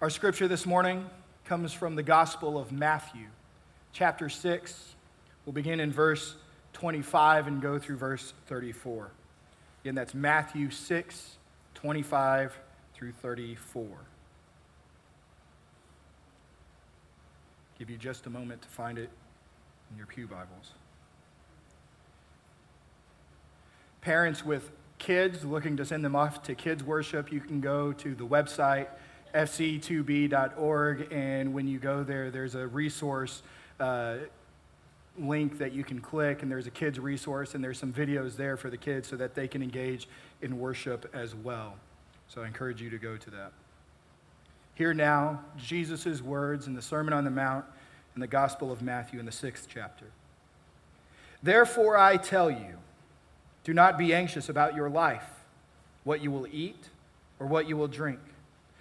Our scripture this morning comes from the Gospel of Matthew, chapter 6. We'll begin in verse 25 and go through verse 34. Again, that's Matthew 6, 25 through 34. Give you just a moment to find it in your Pew Bibles. Parents with kids looking to send them off to kids' worship, you can go to the website fc2b.org, and when you go there, there's a resource uh, link that you can click, and there's a kids' resource, and there's some videos there for the kids so that they can engage in worship as well. So I encourage you to go to that. Hear now Jesus' words in the Sermon on the Mount in the Gospel of Matthew in the sixth chapter. Therefore, I tell you, do not be anxious about your life, what you will eat or what you will drink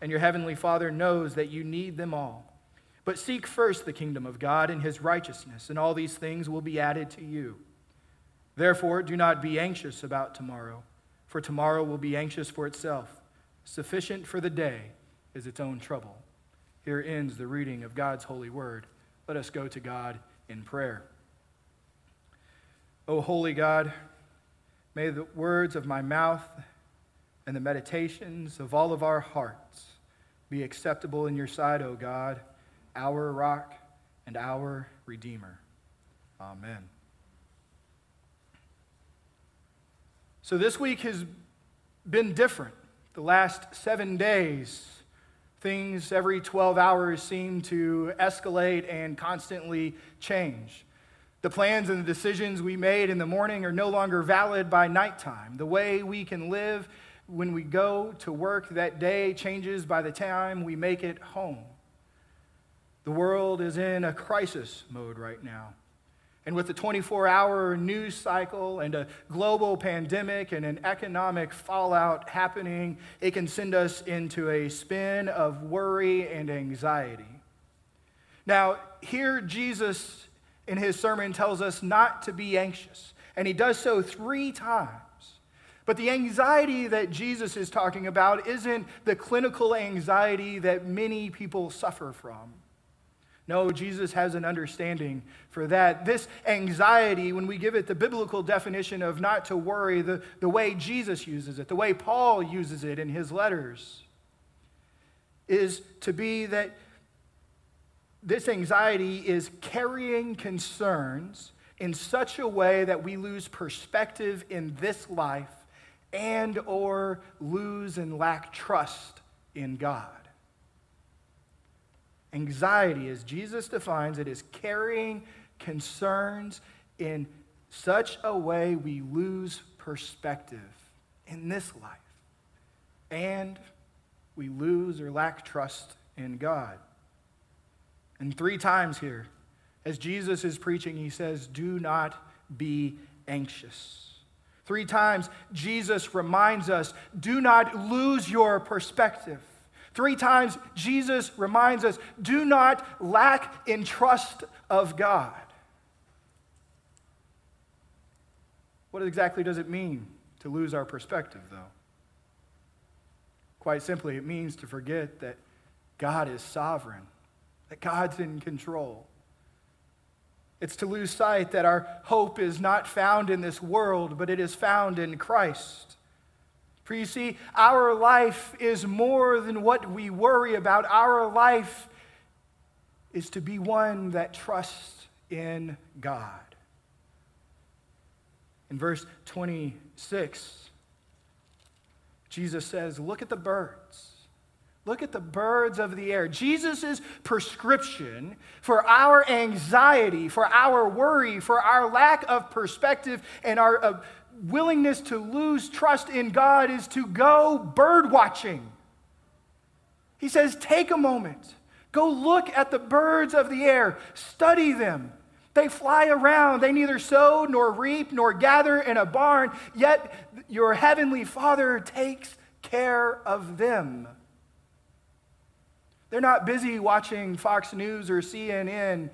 and your heavenly Father knows that you need them all. But seek first the kingdom of God and his righteousness, and all these things will be added to you. Therefore, do not be anxious about tomorrow, for tomorrow will be anxious for itself. Sufficient for the day is its own trouble. Here ends the reading of God's holy word. Let us go to God in prayer. O holy God, may the words of my mouth and the meditations of all of our hearts be acceptable in your sight, O God, our rock and our Redeemer. Amen. So this week has been different. The last seven days, things every 12 hours seem to escalate and constantly change. The plans and the decisions we made in the morning are no longer valid by nighttime. The way we can live when we go to work that day changes by the time we make it home. The world is in a crisis mode right now. And with the 24 hour news cycle and a global pandemic and an economic fallout happening, it can send us into a spin of worry and anxiety. Now, here Jesus in his sermon tells us not to be anxious, and he does so three times. But the anxiety that Jesus is talking about isn't the clinical anxiety that many people suffer from. No, Jesus has an understanding for that. This anxiety, when we give it the biblical definition of not to worry, the, the way Jesus uses it, the way Paul uses it in his letters, is to be that this anxiety is carrying concerns in such a way that we lose perspective in this life and or lose and lack trust in God. Anxiety, as Jesus defines it, is carrying concerns in such a way we lose perspective in this life. And we lose or lack trust in God. And three times here, as Jesus is preaching, he says, Do not be anxious. Three times, Jesus reminds us do not lose your perspective. Three times, Jesus reminds us do not lack in trust of God. What exactly does it mean to lose our perspective, though? Quite simply, it means to forget that God is sovereign, that God's in control. It's to lose sight that our hope is not found in this world, but it is found in Christ. For you see, our life is more than what we worry about. Our life is to be one that trusts in God. In verse 26, Jesus says, Look at the birds. Look at the birds of the air. Jesus' prescription for our anxiety, for our worry, for our lack of perspective, and our uh, willingness to lose trust in God is to go bird watching. He says, Take a moment, go look at the birds of the air, study them. They fly around. They neither sow nor reap nor gather in a barn, yet your heavenly Father takes care of them. They're not busy watching Fox News or CNN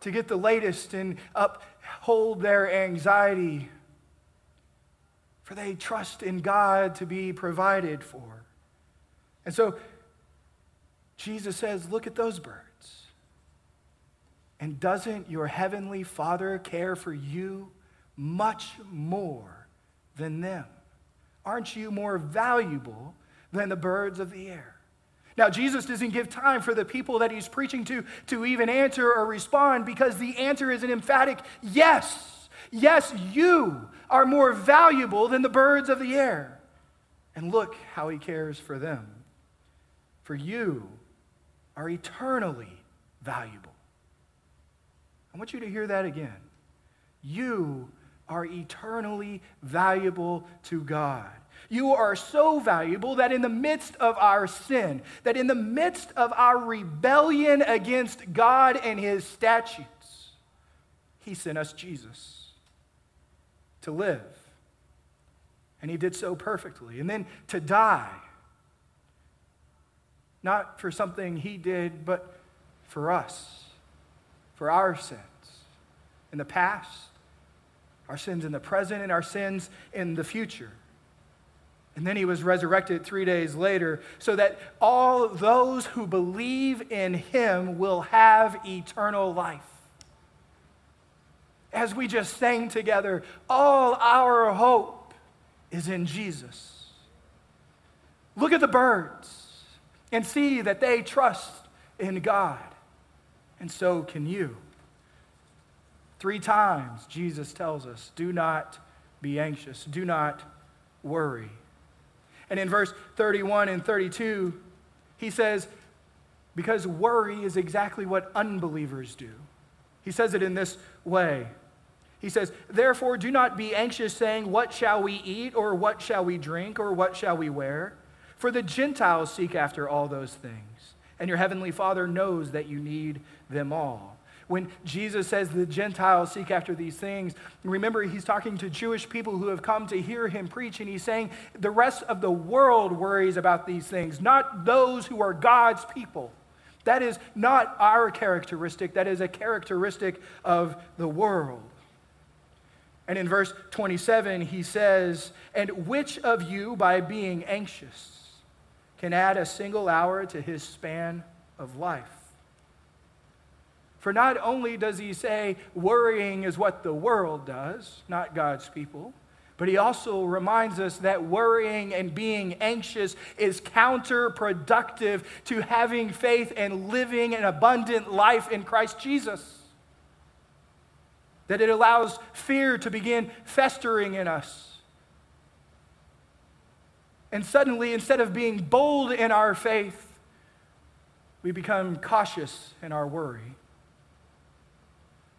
to get the latest and uphold their anxiety for they trust in God to be provided for. And so Jesus says, Look at those birds. And doesn't your heavenly Father care for you much more than them? Aren't you more valuable than the birds of the air? Now, Jesus doesn't give time for the people that he's preaching to to even answer or respond because the answer is an emphatic yes. Yes, you are more valuable than the birds of the air. And look how he cares for them. For you are eternally valuable. I want you to hear that again. You are eternally valuable to God. You are so valuable that in the midst of our sin, that in the midst of our rebellion against God and his statutes, he sent us Jesus to live. And he did so perfectly. And then to die, not for something he did, but for us, for our sins in the past, our sins in the present, and our sins in the future. And then he was resurrected three days later so that all those who believe in him will have eternal life as we just sang together, all our hope is in Jesus. Look at the birds and see that they trust in God, and so can you. Three times Jesus tells us, do not be anxious, do not worry. And in verse 31 and 32, he says, because worry is exactly what unbelievers do. He says it in this way he says, Therefore, do not be anxious, saying, What shall we eat, or what shall we drink, or what shall we wear? For the Gentiles seek after all those things, and your heavenly Father knows that you need them all. When Jesus says the Gentiles seek after these things, remember he's talking to Jewish people who have come to hear him preach, and he's saying the rest of the world worries about these things, not those who are God's people. That is not our characteristic, that is a characteristic of the world. And in verse 27, he says, And which of you, by being anxious, can add a single hour to his span of life? For not only does he say worrying is what the world does, not God's people, but he also reminds us that worrying and being anxious is counterproductive to having faith and living an abundant life in Christ Jesus that it allows fear to begin festering in us. And suddenly, instead of being bold in our faith, we become cautious in our worry.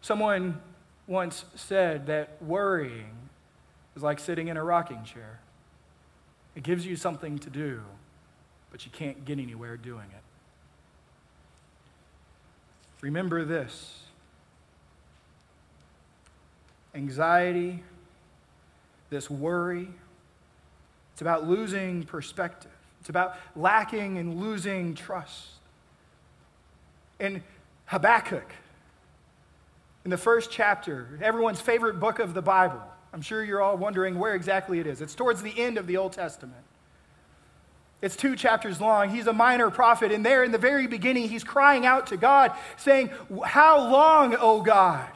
Someone once said that worrying is like sitting in a rocking chair. It gives you something to do, but you can't get anywhere doing it. Remember this anxiety, this worry. It's about losing perspective. It's about lacking and losing trust. In Habakkuk, in the first chapter, everyone's favorite book of the Bible, I'm sure you're all wondering where exactly it is. It's towards the end of the Old Testament. It's two chapters long. He's a minor prophet, and there in the very beginning, he's crying out to God, saying, How long, O God?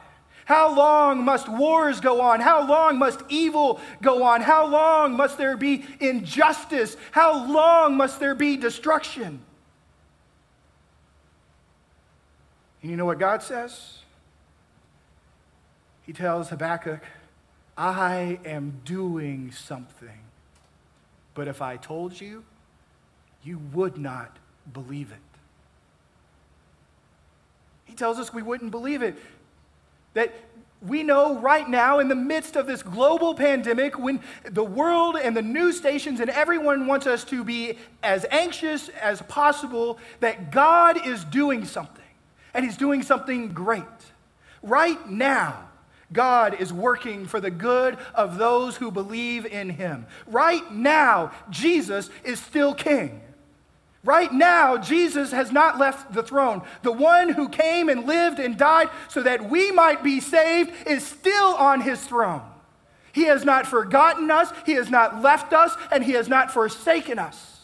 How long must wars go on? How long must evil go on? How long must there be injustice? How long must there be destruction? And you know what God says? He tells Habakkuk, I am doing something. But if I told you, you would not believe it. He tells us we wouldn't believe it that we know right now, in the midst of this global pandemic, when the world and the news stations and everyone wants us to be as anxious as possible, that God is doing something, and He's doing something great. Right now, God is working for the good of those who believe in Him. Right now, Jesus is still King. Right now, Jesus has not left the throne. The one who came and lived and died so that we might be saved is still on his throne. He has not forgotten us, he has not left us, and he has not forsaken us.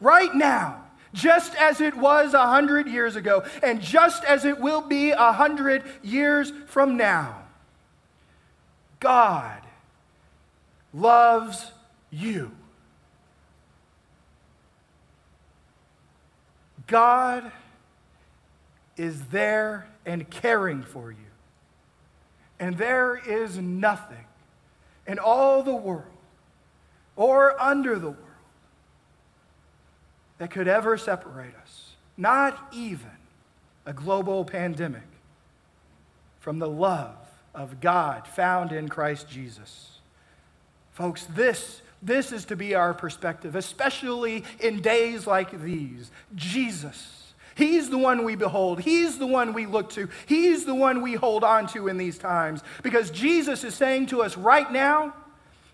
Right now, just as it was a hundred years ago, and just as it will be a hundred years from now, God loves you. God is there and caring for you. And there is nothing in all the world or under the world that could ever separate us, not even a global pandemic, from the love of God found in Christ Jesus. Folks, this this is to be our perspective, especially in days like these. Jesus. He's the one we behold. He's the one we look to. He's the one we hold on to in these times. Because Jesus is saying to us right now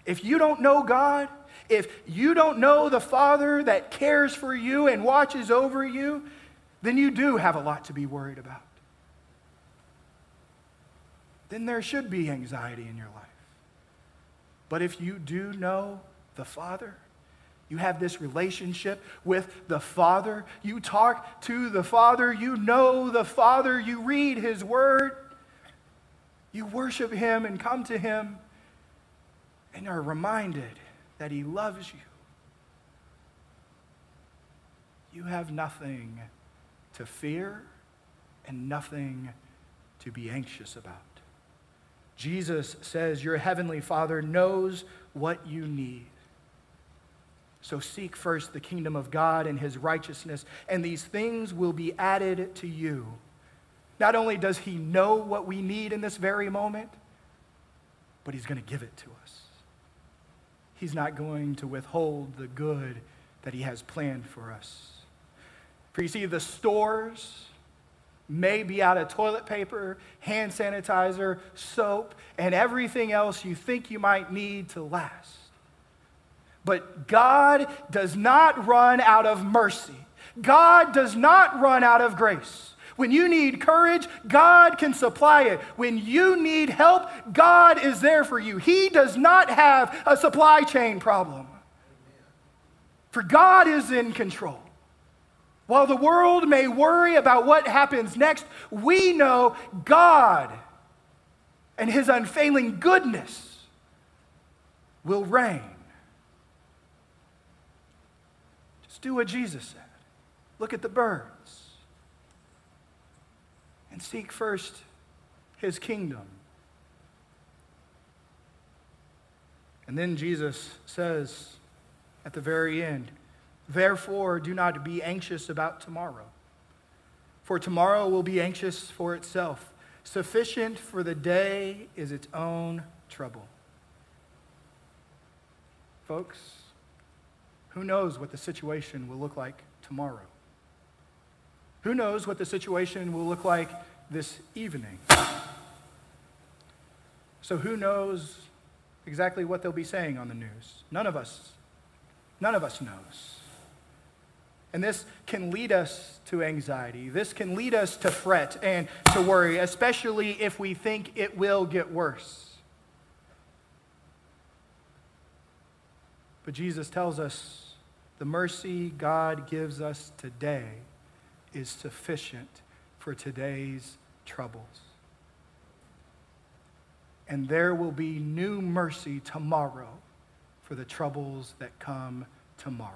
if you don't know God, if you don't know the Father that cares for you and watches over you, then you do have a lot to be worried about. Then there should be anxiety in your life. But if you do know the Father. You have this relationship with the Father. You talk to the Father. You know the Father. You read His Word. You worship Him and come to Him and are reminded that He loves you. You have nothing to fear and nothing to be anxious about. Jesus says, Your heavenly Father knows what you need. So seek first the kingdom of God and his righteousness, and these things will be added to you. Not only does he know what we need in this very moment, but he's going to give it to us. He's not going to withhold the good that he has planned for us. For you see, the stores may be out of toilet paper, hand sanitizer, soap, and everything else you think you might need to last. But God does not run out of mercy. God does not run out of grace. When you need courage, God can supply it. When you need help, God is there for you. He does not have a supply chain problem. For God is in control. While the world may worry about what happens next, we know God and His unfailing goodness will reign. Just do what Jesus said look at the birds and seek first his kingdom. And then Jesus says at the very end, Therefore, do not be anxious about tomorrow, for tomorrow will be anxious for itself. Sufficient for the day is its own trouble. Folks, who knows what the situation will look like tomorrow? Who knows what the situation will look like this evening? So, who knows exactly what they'll be saying on the news? None of us. None of us knows. And this can lead us to anxiety. This can lead us to fret and to worry, especially if we think it will get worse. But Jesus tells us the mercy God gives us today is sufficient for today's troubles. and there will be new mercy tomorrow for the troubles that come tomorrow.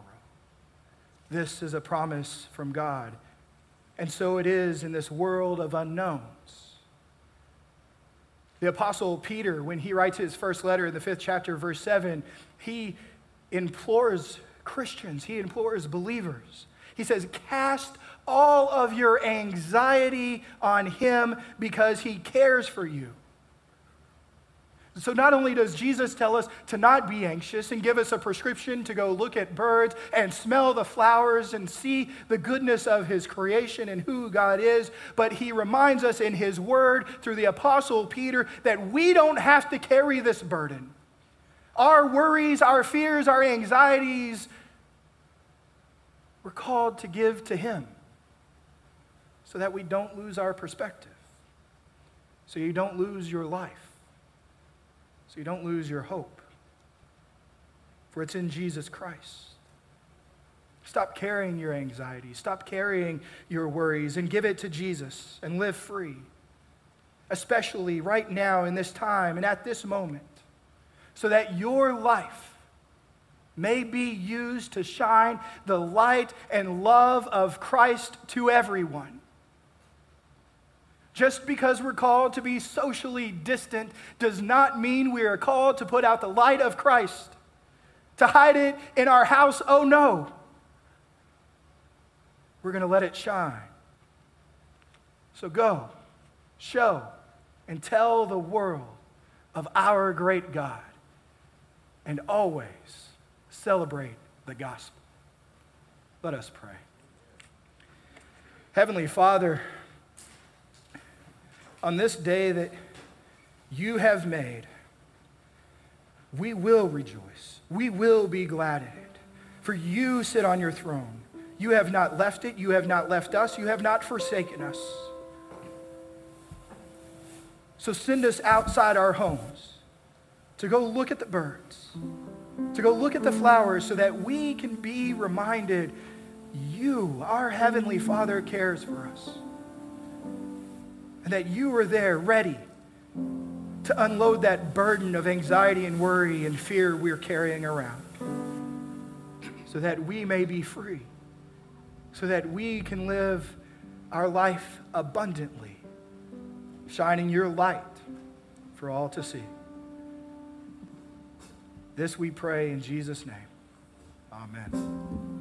This is a promise from God. And so it is in this world of unknowns. The Apostle Peter, when he writes his first letter in the fifth chapter, verse 7, he implores Christians, he implores believers. He says, Cast all of your anxiety on him because he cares for you. So, not only does Jesus tell us to not be anxious and give us a prescription to go look at birds and smell the flowers and see the goodness of his creation and who God is, but he reminds us in his word through the Apostle Peter that we don't have to carry this burden. Our worries, our fears, our anxieties, we're called to give to him so that we don't lose our perspective, so you don't lose your life so you don't lose your hope. For it's in Jesus Christ. Stop carrying your anxiety, stop carrying your worries, and give it to Jesus and live free. Especially right now in this time and at this moment, so that your life may be used to shine the light and love of Christ to everyone. Just because we're called to be socially distant does not mean we are called to put out the light of Christ, to hide it in our house. Oh no. We're going to let it shine. So go, show, and tell the world of our great God, and always celebrate the gospel. Let us pray. Heavenly Father, on this day that you have made, we will rejoice. We will be glad in it. For you sit on your throne. You have not left it. You have not left us. You have not forsaken us. So send us outside our homes to go look at the birds, to go look at the flowers so that we can be reminded you, our Heavenly Father, cares for us and that you were there ready to unload that burden of anxiety and worry and fear we're carrying around so that we may be free, so that we can live our life abundantly, shining your light for all to see. This we pray in Jesus' name. Amen.